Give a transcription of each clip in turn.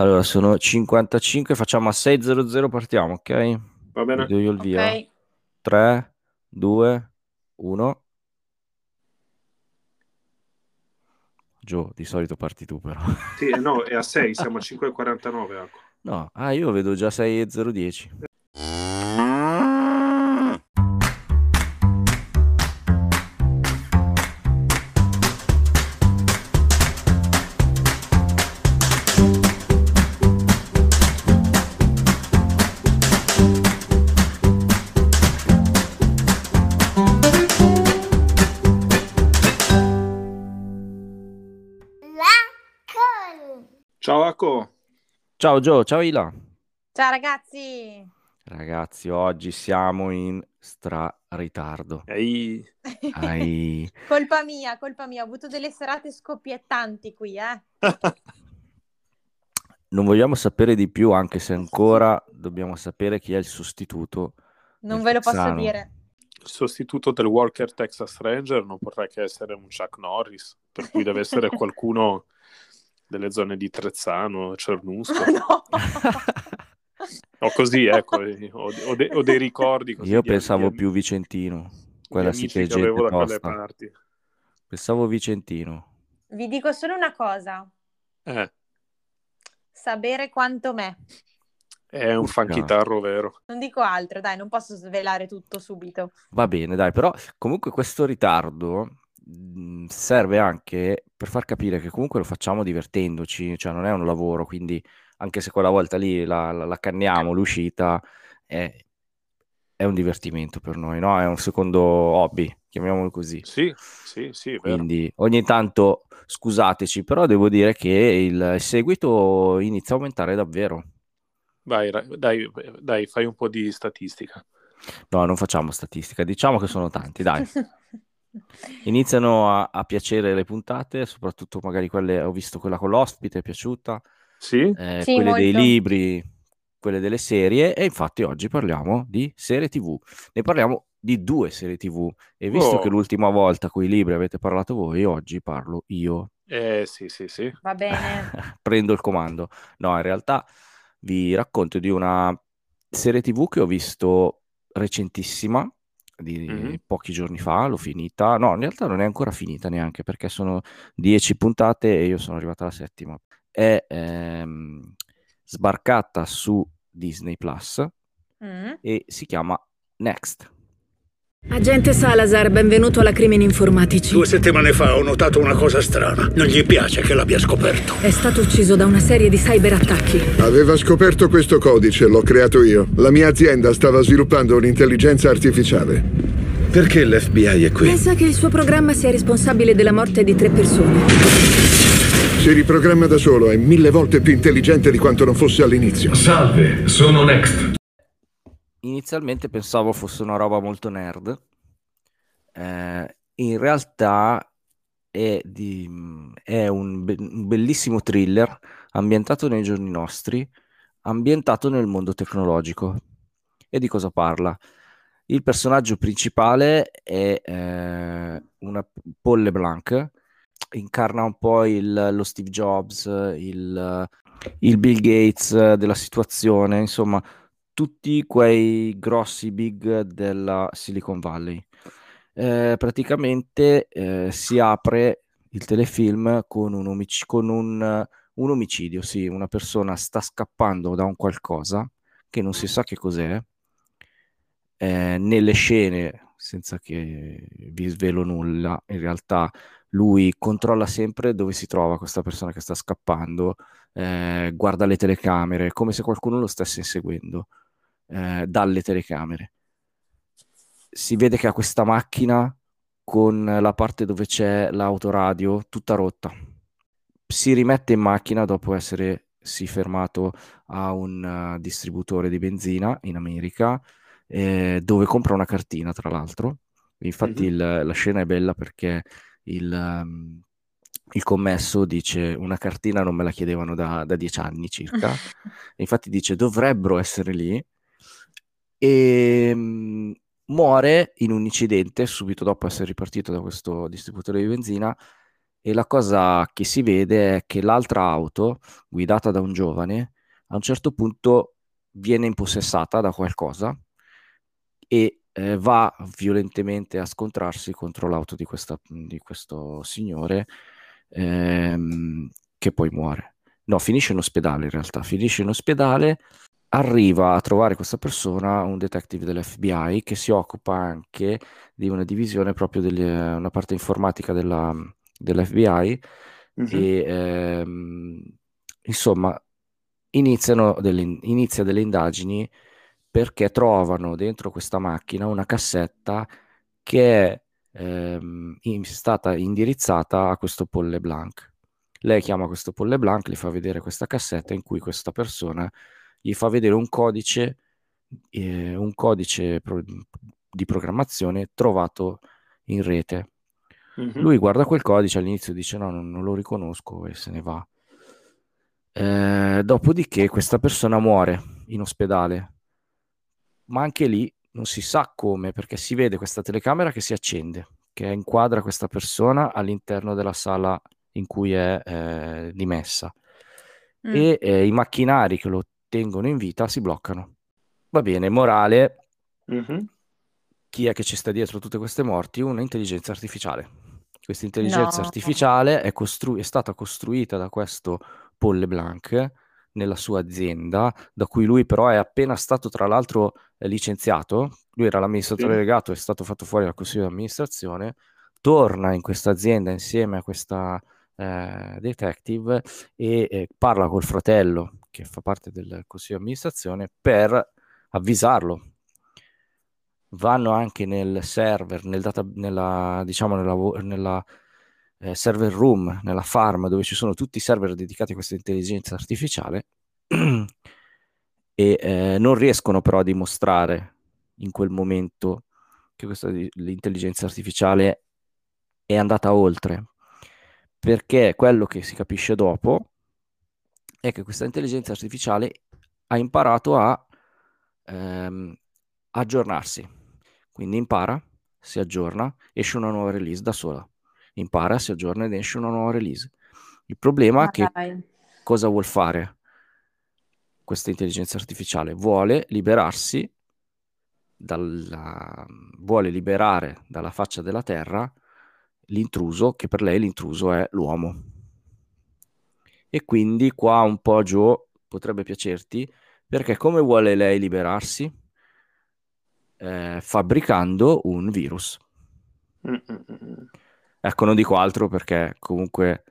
Allora, sono 55, facciamo a 600, partiamo, ok? Va bene? Do io il via. Ok. 3, 2, 1. Gio, di solito parti tu però. Sì, no, è a 6, siamo a 5,49. Ecco. No, ah, io vedo già 6 Ciao Acco. Ciao Gio, ciao Ila. Ciao ragazzi. Ragazzi, oggi siamo in stra ritardo. Ehi, Ai... Colpa mia, colpa mia. Ho avuto delle serate scoppiettanti qui, eh. Non vogliamo sapere di più, anche se ancora dobbiamo sapere chi è il sostituto. Non ve lo posso texano. dire. il sostituto del Walker Texas Ranger non potrà che essere un Chuck Norris, per cui deve essere qualcuno delle zone di Trezzano, Cernusco. no. O così, ecco, ho, ho de- ho dei ricordi così Io pensavo di- più Vicentino. Quella sì amici che è che avevo gente da quelle parti. Pensavo Vicentino. Vi dico solo una cosa. Eh, Sapere quanto me. è un Urca. fanchitarro vero. Non dico altro, dai, non posso svelare tutto subito. Va bene, dai, però comunque questo ritardo mh, serve anche per far capire che comunque lo facciamo divertendoci, cioè non è un lavoro, quindi anche se quella volta lì la, la- la canniamo, l'uscita, è, è un divertimento per noi, no? È un secondo hobby, chiamiamolo così. Sì, sì, sì. Quindi ogni tanto scusateci, però devo dire che il seguito inizia a aumentare davvero. Vai, dai, dai, fai un po' di statistica. No, non facciamo statistica, diciamo che sono tanti, dai. Iniziano a, a piacere le puntate, soprattutto magari quelle, ho visto quella con l'ospite, è piaciuta, Sì? eh, Sì, quelle dei molto. libri, quelle delle serie e infatti oggi parliamo di serie TV. Ne parliamo di due serie TV e visto Oh. che l'ultima volta con i libri avete parlato voi, oggi parlo io. Eh, sì, sì, sì. Va bene. Prendo il comando. No, in realtà vi racconto di una serie TV che ho visto recentissima, di Mhm. pochi giorni fa, l'ho finita. No, in realtà non è ancora finita neanche perché sono dieci puntate e io sono arrivato alla settima. È ehm, sbarcata su Disney Plus Mm. e si chiama Next. Agente Salazar, benvenuto alla Crimini Informatici. Due settimane fa ho notato una cosa strana. Non gli piace che l'abbia scoperto. È stato ucciso da una serie di cyberattacchi. Aveva scoperto questo codice, l'ho creato io. La mia azienda stava sviluppando un'intelligenza artificiale. Perché l'FBI è qui? Pensa che il suo programma sia responsabile della morte di tre persone. Si riprogramma da solo, è mille volte più intelligente di quanto non fosse all'inizio. Salve, sono Next. Inizialmente pensavo fosse una roba molto nerd, eh, in realtà è, di- è un, be- un bellissimo thriller ambientato nei giorni nostri, ambientato nel mondo tecnologico. E di cosa parla? Il personaggio principale è eh, una Paul LeBlanc, incarna un po' il- lo Steve Jobs, il, il Bill Gates della situazione, insomma tutti quei grossi big della Silicon Valley. Eh, praticamente eh, si apre il telefilm con un, omic- con un, un omicidio, sì, una persona sta scappando da un qualcosa che non si sa che cos'è. Eh, nelle scene, senza che vi svelo nulla, in realtà lui controlla sempre dove si trova questa persona che sta scappando, eh, guarda le telecamere, come se qualcuno lo stesse inseguendo eh, dalle telecamere. Si vede che ha questa macchina con la parte dove c'è l'autoradio tutta rotta. Si rimette in macchina dopo essersi fermato a un eh, distributore di benzina in America, eh, dove compra una cartina, tra l'altro. Infatti Mhm. il- la scena è bella perché il, ehm, il commesso dice una cartina non me la chiedevano da, da dieci anni circa. Infatti dice dovrebbero essere lì e mm, muore in un incidente subito dopo essere ripartito da questo distributore di benzina e la cosa che si vede è che l'altra auto, guidata da un giovane, a un certo punto viene impossessata da qualcosa e eh, va violentemente a scontrarsi contro l'auto di, questa, di questo signore ehm, che poi muore. No, finisce in ospedale in realtà, finisce in ospedale, arriva a trovare questa persona, un detective dell'FBI che si occupa anche di una divisione proprio di una parte informatica della, dell'FBI Mhm. e ehm, insomma iniziano delle, inizia delle indagini perché trovano dentro questa macchina una cassetta che è ehm, in- stata indirizzata a questo Paul LeBlanc. Lei chiama questo Paul LeBlanc, gli fa vedere questa cassetta in cui questa persona gli fa vedere un codice, eh, un codice pro- di programmazione trovato in rete. Mhm. Lui guarda quel codice all'inizio dice no, non, non lo riconosco e se ne va. Eh, dopodiché questa persona muore in ospedale, ma anche lì non si sa come, perché si vede questa telecamera che si accende, che inquadra questa persona all'interno della sala in cui è eh, dimessa Mm. e eh, i macchinari che lo tengono in vita si bloccano. Va bene, morale, Mhm. chi è che ci sta dietro tutte queste morti? Un'intelligenza artificiale. Questa intelligenza No. artificiale è, costru- è stata costruita da questo Paul LeBlanc nella sua azienda, da cui lui però è appena stato tra l'altro licenziato. Lui era l'amministratore Sì. delegato, è stato fatto fuori dal consiglio di amministrazione, torna in questa azienda insieme a questa eh, detective e eh, parla col fratello che fa parte del consiglio di amministrazione per avvisarlo. Vanno anche nel server, nel data, nella, diciamo nella, nella eh, server room, nella farm dove ci sono tutti i server dedicati a questa intelligenza artificiale e eh, non riescono però a dimostrare in quel momento che questa l'intelligenza artificiale è andata oltre. Perché quello che si capisce dopo è che questa intelligenza artificiale ha imparato a ehm, aggiornarsi. Quindi impara, si aggiorna, esce una nuova release da sola. Impara, si aggiorna ed esce una nuova release. Il problema Ma è che dai. cosa vuol fare questa intelligenza artificiale? Vuole liberarsi dalla... vuole liberare dalla faccia della Terra l'intruso, che per lei l'intruso è l'uomo. E quindi qua un po' Joe potrebbe piacerti, perché come vuole lei liberarsi? Eh, fabbricando un virus. Mm, mm, mm. Ecco, non dico altro perché comunque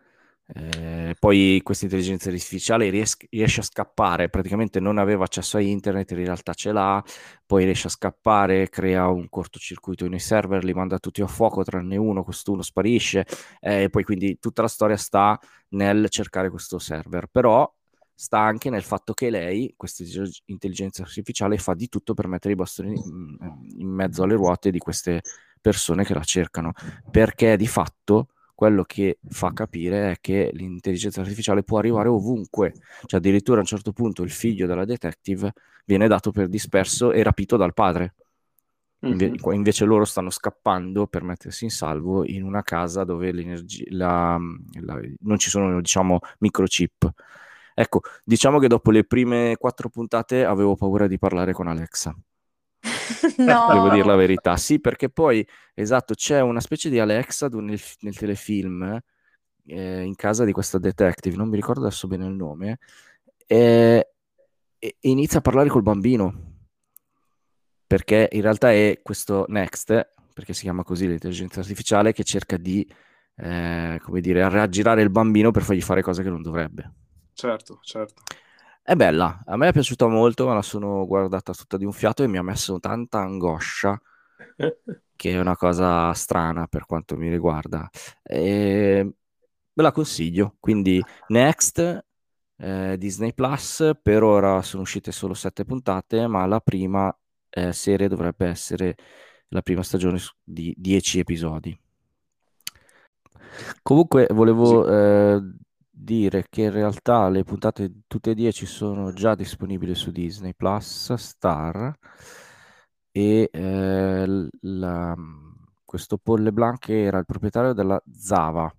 eh, poi questa intelligenza artificiale ries- riesce a scappare, praticamente non aveva accesso a internet, in realtà ce l'ha, poi riesce a scappare, crea un cortocircuito nei server, li manda tutti a fuoco, tranne uno, quest'uno sparisce, eh, e poi quindi tutta la storia sta nel cercare questo server, però sta anche nel fatto che lei, questa intelligenza artificiale, fa di tutto per mettere i bastoni in, in mezzo alle ruote di queste persone che la cercano, perché di fatto quello che fa capire è che l'intelligenza artificiale può arrivare ovunque, cioè addirittura a un certo punto il figlio della detective viene dato per disperso e rapito dal padre. Inve- invece loro stanno scappando per mettersi in salvo in una casa dove la- la- non ci sono, diciamo, microchip. Ecco, diciamo che dopo le prime quattro puntate avevo paura di parlare con Alexa. No. Devo dire la verità, sì, perché poi, esatto, c'è una specie di Alexa nel, nel telefilm eh, in casa di questa detective, non mi ricordo adesso bene il nome, eh, e, e inizia a parlare col bambino, perché in realtà è questo Next, perché si chiama così l'intelligenza artificiale, che cerca di, eh, come dire, raggirare il bambino per fargli fare cose che non dovrebbe. Certo, certo. È bella, a me è piaciuta molto, me la sono guardata tutta di un fiato e mi ha messo tanta angoscia, che è una cosa strana per quanto mi riguarda. E ve la consiglio. Quindi Next, eh, Disney Plus, per ora sono uscite solo sette puntate, ma la prima eh, serie dovrebbe essere la prima stagione di dieci episodi. Comunque volevo eh, dire che in realtà le puntate tutte e dieci sono già disponibili su Disney Plus, Star e eh, la- questo Paul LeBlanc che era il proprietario della Zava,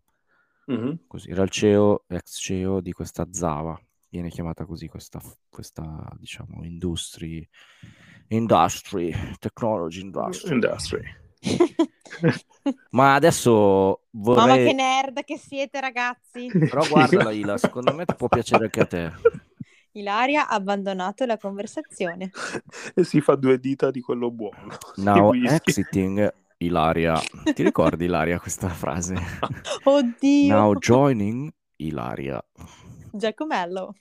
Mhm. così, era il CEO, ex CEO di questa Zava, viene chiamata così questa, questa diciamo, industry, industry, technology industry. Industry. Ma adesso Mamma vorrei... che nerd che siete ragazzi. Però guardala Ila, secondo me ti può piacere anche a te. Ilaria ha abbandonato la conversazione. e si fa due dita di quello buono. Now exiting Ilaria. Ti ricordi Ilaria questa frase? Oddio. Now joining Ilaria. Giacomello.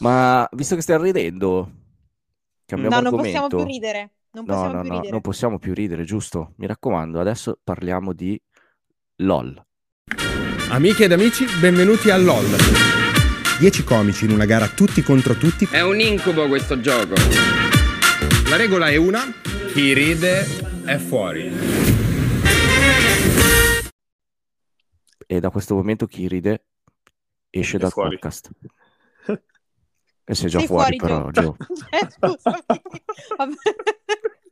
Ma visto che stai ridendo, cambiamo No, non possiamo argomento. più ridere. Non No, possiamo no, più no, ridere. non possiamo più ridere, giusto? Mi raccomando, adesso parliamo di LOL. Amiche ed amici, benvenuti a LOL. 10 comici in una gara tutti contro tutti. È un incubo questo gioco. La regola è una, chi ride è fuori. E da questo momento chi ride esce È dal fuori. podcast. E sei già Sei fuori, fuori, però, Gio. Eh.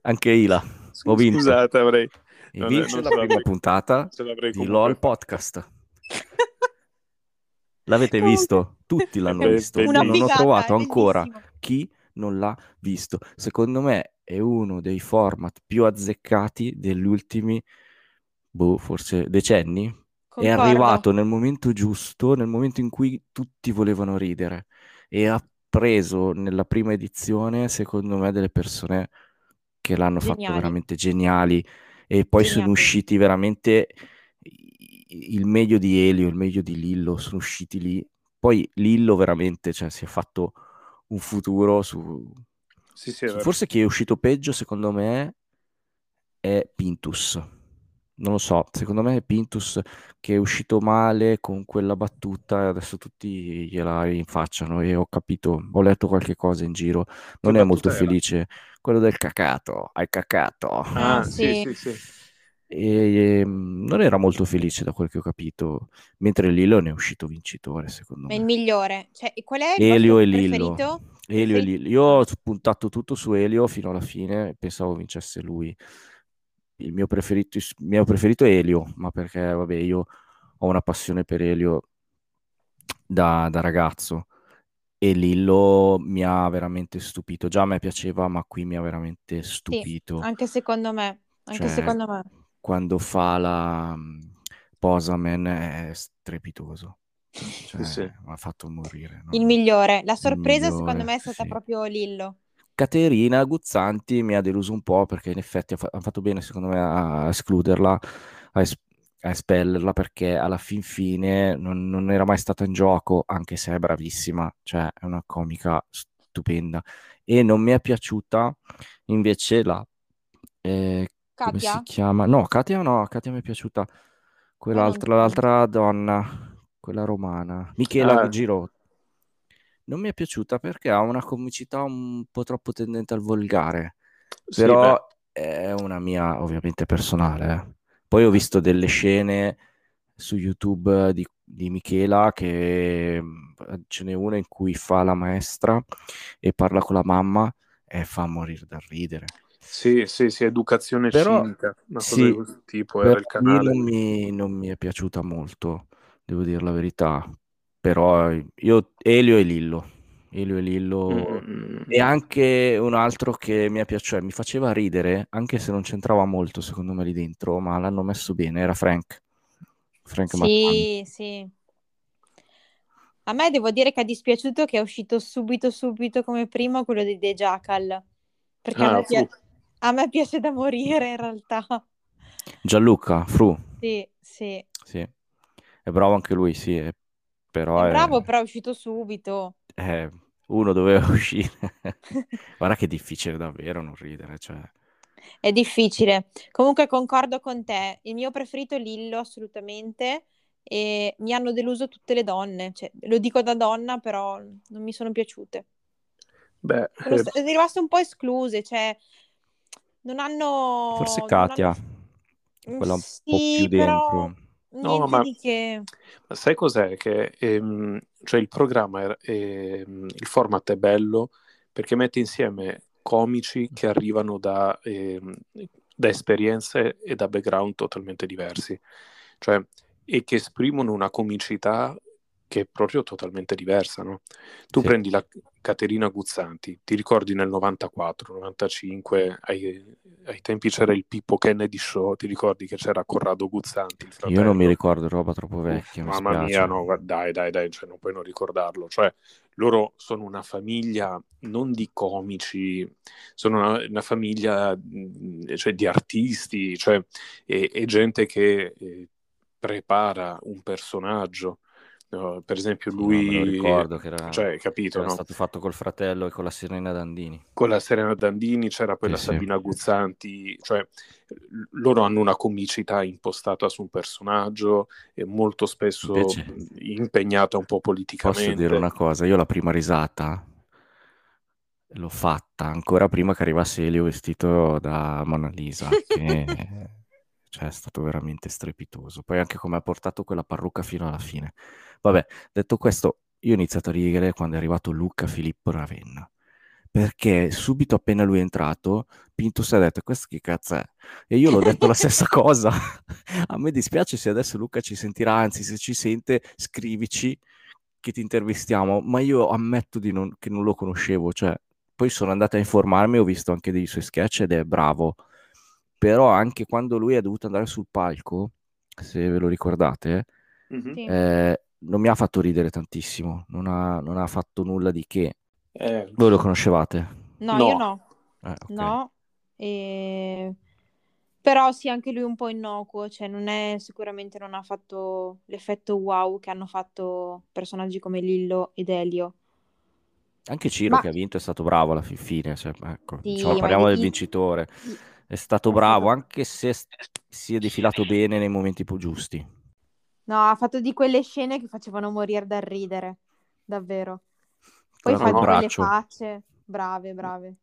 Anche Ila. Ho vinto. Scusate, avrei... E non- vince non la prima puntata di LOL. Podcast. L'avete visto? Tutti l'hanno visto. Una Non ho trovato è ancora chi non l'ha visto. Secondo me è uno dei format più azzeccati degli ultimi, boh, forse decenni. È Concordo. arrivato nel momento giusto, nel momento in cui tutti volevano ridere e ha preso nella prima edizione, secondo me, delle persone che l'hanno fatto Geniali. veramente geniali e poi sono Geniali. usciti veramente il meglio di Elio, il meglio di Lillo, sono usciti lì. Poi Lillo veramente, cioè, si è fatto un futuro su... Sì, sì, vero. Forse chi è uscito peggio, secondo me, è Pintus. Non lo so, secondo me è Pintus che è uscito male con quella battuta e adesso tutti gliela rinfacciano e ho capito, ho letto qualche cosa in giro, non Che è molto era? felice, quello del cacato, hai cacato. Ah, sì, sì. sì, sì. E, ehm, non era molto felice da quel che ho capito, mentre Lillo ne è uscito vincitore, secondo Ma il me. migliore. Cioè, qual è il Elio e Lillo. preferito? Elio e Lillo. Io ho puntato tutto su Elio fino alla fine, pensavo vincesse lui. Il mio preferito, il mio preferito è Elio, ma perché vabbè, io ho una passione per Elio da, da ragazzo e Lillo mi ha veramente stupito. Già a me piaceva, ma qui mi ha veramente stupito. Anche secondo me. Anche Cioè, secondo me. Quando fa la mm, Posamen è strepitoso. Cioè, sì. mi ha fatto morire. no? Il migliore. La sorpresa migliore, secondo me è stata sì. proprio Lillo. Caterina Guzzanti mi ha deluso un po' perché in effetti ha, fa- ha fatto bene secondo me a escluderla, a, es- a espellerla perché alla fin fine non, non era mai stata in gioco, anche se è bravissima, cioè è una comica stupenda. E non mi è piaciuta invece la... eh, come si chiama? No, Katia no, Katia mi è piaciuta quell'altra, l'altra donna, quella romana, Michela Ah. Giro. Non mi è piaciuta perché ha una comicità un po' troppo tendente al volgare, Sì, però è una mia ovviamente personale. eh. Poi ho visto delle scene su YouTube di, di Michela che mh, ce n'è una in cui fa la maestra e parla con la mamma e fa morire dal ridere. Sì, sì, sì, educazione Però- civica, una cosa sì, di questo tipo, era il canale. non mi, non mi è piaciuta molto, devo dire la verità. Però io, Elio e Lillo, Elio e Lillo, Mm, e anche un altro che mi piaciuto, cioè, mi faceva ridere, anche se non c'entrava molto secondo me lì dentro, ma l'hanno messo bene, era Frank. Frank Sì, sì. A me devo dire che è dispiaciuto che è uscito subito, subito come primo quello di The Jackal. Perché a, Ah, me pia- fu- a me piace da morire in realtà. Gianluca, Fru, Sì, sì. sì, è bravo anche lui, sì, è- però È è- bravo, però è uscito subito. eh, uno doveva uscire. Guarda che è difficile davvero non ridere, cioè... È difficile. Comunque concordo con te. Il mio preferito è Lillo, assolutamente. E mi hanno deluso tutte le donne. Cioè, lo dico da donna, però non mi sono piaciute. Beh, Sono eh, sta- rimaste un po' escluse. Cioè, non hanno... Forse Katia, hanno- quella un Sì, po' più però dentro. No, ma- che. ma sai cos'è? Che ehm, cioè il programma, è- ehm, il format è bello perché mette insieme comici che arrivano da, ehm, da esperienze e da background totalmente diversi. Cioè, e che esprimono una comicità che è proprio totalmente diversa, no? Tu Sì. prendi la Caterina Guzzanti, ti ricordi nel 94, 95, ai, ai tempi c'era il Pippo Kennedy Show, ti ricordi che c'era Corrado Guzzanti? Io non mi ricordo roba troppo Uff, vecchia, mi mamma spiace. mia, no, dai, dai, dai, cioè, non puoi non ricordarlo. Cioè, loro sono una famiglia non di comici, sono una, una famiglia mh, cioè, di artisti, cioè, e, e gente che eh, prepara un personaggio. Per esempio, Sì, no, lui, ricordo che era, cioè, capito, era no? stato fatto col fratello e con la Serena Dandini. con la Serena Dandini c'era poi Sì, la sì. Sabina Guzzanti, cioè loro hanno una comicità impostata su un personaggio e molto spesso Invece- impegnata un po' politicamente. Posso dire una cosa? Io la prima risata l'ho fatta ancora prima che arrivasse Elio vestito da Mona Lisa, che cioè, è stato veramente strepitoso. Poi anche come ha portato quella parrucca fino alla fine. Vabbè, detto questo, io ho iniziato a ridere quando è arrivato Luca Filippo Ravenna. Perché subito appena lui è entrato, Pinto si è detto, questo che cazzo è? E io l'ho detto la stessa cosa. A me dispiace se adesso Luca ci sentirà, anzi se ci sente scrivici che ti intervistiamo, ma io ammetto di non- che non lo conoscevo, cioè poi sono andato a informarmi, ho visto anche dei suoi sketch ed è bravo, però anche quando lui è dovuto andare sul palco, se ve lo ricordate, Mhm. Sì. eh, non mi ha fatto ridere tantissimo, non ha, non ha fatto nulla di che. Eh, Voi lo conoscevate? No, No. io no. Eh, ok. No. E... Però sì, anche lui un po' innocuo, cioè non è sicuramente non ha fatto l'effetto wow che hanno fatto personaggi come Lillo ed Elio. Anche Ciro Ma- che ha vinto è stato bravo alla fin fine, cioè, ecco, Sì, diciamo, parliamo del vincitore, i- è stato bravo anche se si è defilato bene nei momenti più giusti. No, ha fatto di quelle scene che facevano morire dal ridere, davvero. Poi fa col braccio. facce, brave, brave.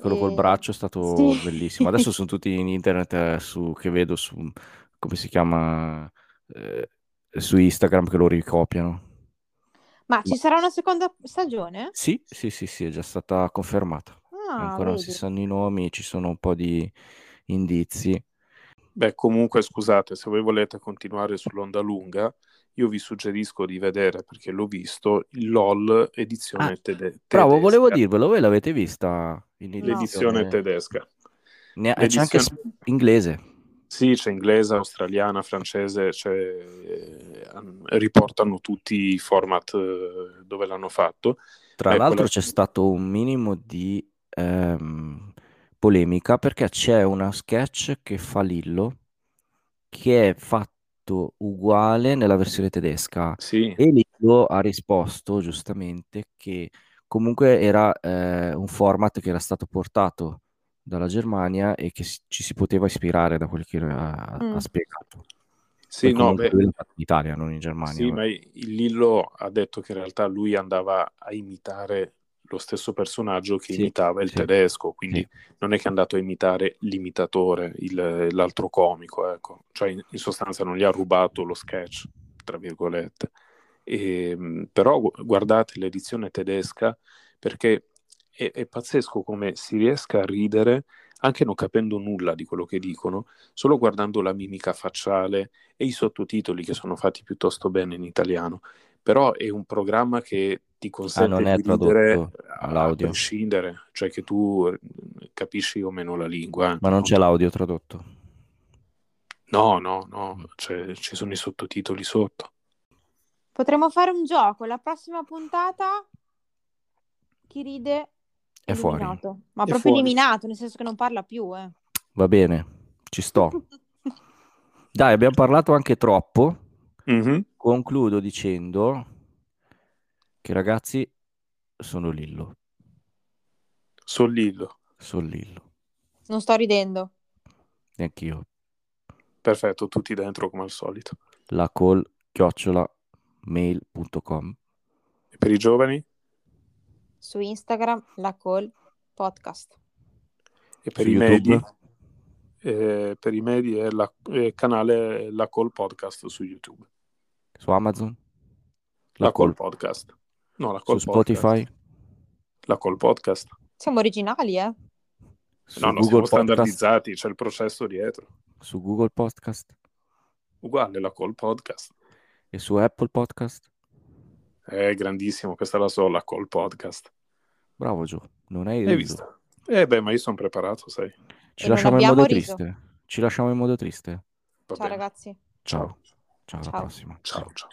Quello col E- braccio è stato Sì. bellissimo. Adesso sono tutti in internet eh, su, che vedo su, come si chiama, eh, su Instagram che lo ricopiano. Ma ci sarà una seconda stagione? Sì, sì, sì, sì, è già stata confermata. Ah, Ancora non si vedi. sanno i nomi, ci sono un po' di indizi. Beh, comunque scusate, se voi volete continuare sull'onda lunga, io vi suggerisco di vedere, perché l'ho visto, il LOL edizione Ah, tede- Bravo, tedesca. volevo dirvelo, voi l'avete vista in L'edizione edizione? tedesca. Ne- C'è anche s- L'edizione- inglese. Sì, c'è inglese, australiana, francese, c'è, eh, an- riportano tutti i format eh, dove l'hanno fatto. Tra Ecco, l'altro la- c'è stato un minimo di ehm, polemica perché c'è una sketch che fa Lillo che è fatto uguale nella versione tedesca Sì, e Lillo ha risposto giustamente che comunque era eh, un format che era stato portato dalla Germania e che ci si poteva ispirare da quel che ha, Mm. ha spiegato. sì, no, beh, in Italia, non in Germania. sì, ma il Lillo ha detto che in realtà lui andava a imitare lo stesso personaggio che Sì, imitava il sì, tedesco, quindi sì. non è che è andato a imitare l'imitatore, il- l'altro comico, ecco. Cioè in, in sostanza non gli ha rubato lo sketch, tra virgolette. E, mh, però gu- guardate l'edizione tedesca perché è, è pazzesco come si riesca a ridere anche non capendo nulla di quello che dicono, solo guardando la mimica facciale e i sottotitoli che sono fatti piuttosto bene in italiano. Però è un programma che ti consente Ah, non è di ridere tradotto a, all'audio. prescindere, cioè che tu eh, capisci o meno la lingua. Ma non c'è l'audio tradotto. No, no, no, cioè, ci sono i sottotitoli sotto. Potremmo fare un gioco. La prossima puntata chi ride È fuori. eliminato. Ma È proprio fuori. eliminato, nel senso che non parla più, eh. Va bene, ci sto. Dai, abbiamo parlato anche troppo. Mhm. Concludo dicendo che ragazzi sono Lillo, Sono Lillo. sono Lillo, Non sto ridendo. neanch'io. Perfetto, tutti dentro come al solito. La call chiocciola mail.com. E per i giovani? Su Instagram, la call podcast. E per Su i YouTube? medi? Eh, per i medi è la- il canale La Call Podcast su YouTube. Su Amazon, La, la Call call Podcast. No, la su Call Spotify, Podcast. La Call Podcast. Siamo originali, eh? su No, no, Google siamo Podcast, standardizzati, c'è il processo dietro. su Google Podcast. Uguale la Call Podcast. E su Apple Podcast? È grandissimo, questa la so, la Call Podcast. Bravo Gio, non hai Hai visto? Eh beh, ma io sono preparato, sai. Ci E non lasciamo in modo riso. triste. Ci lasciamo in modo triste. Va Ciao bene. ragazzi. Ciao. Ciao, alla Ciao. prossima. Ciao, ciao.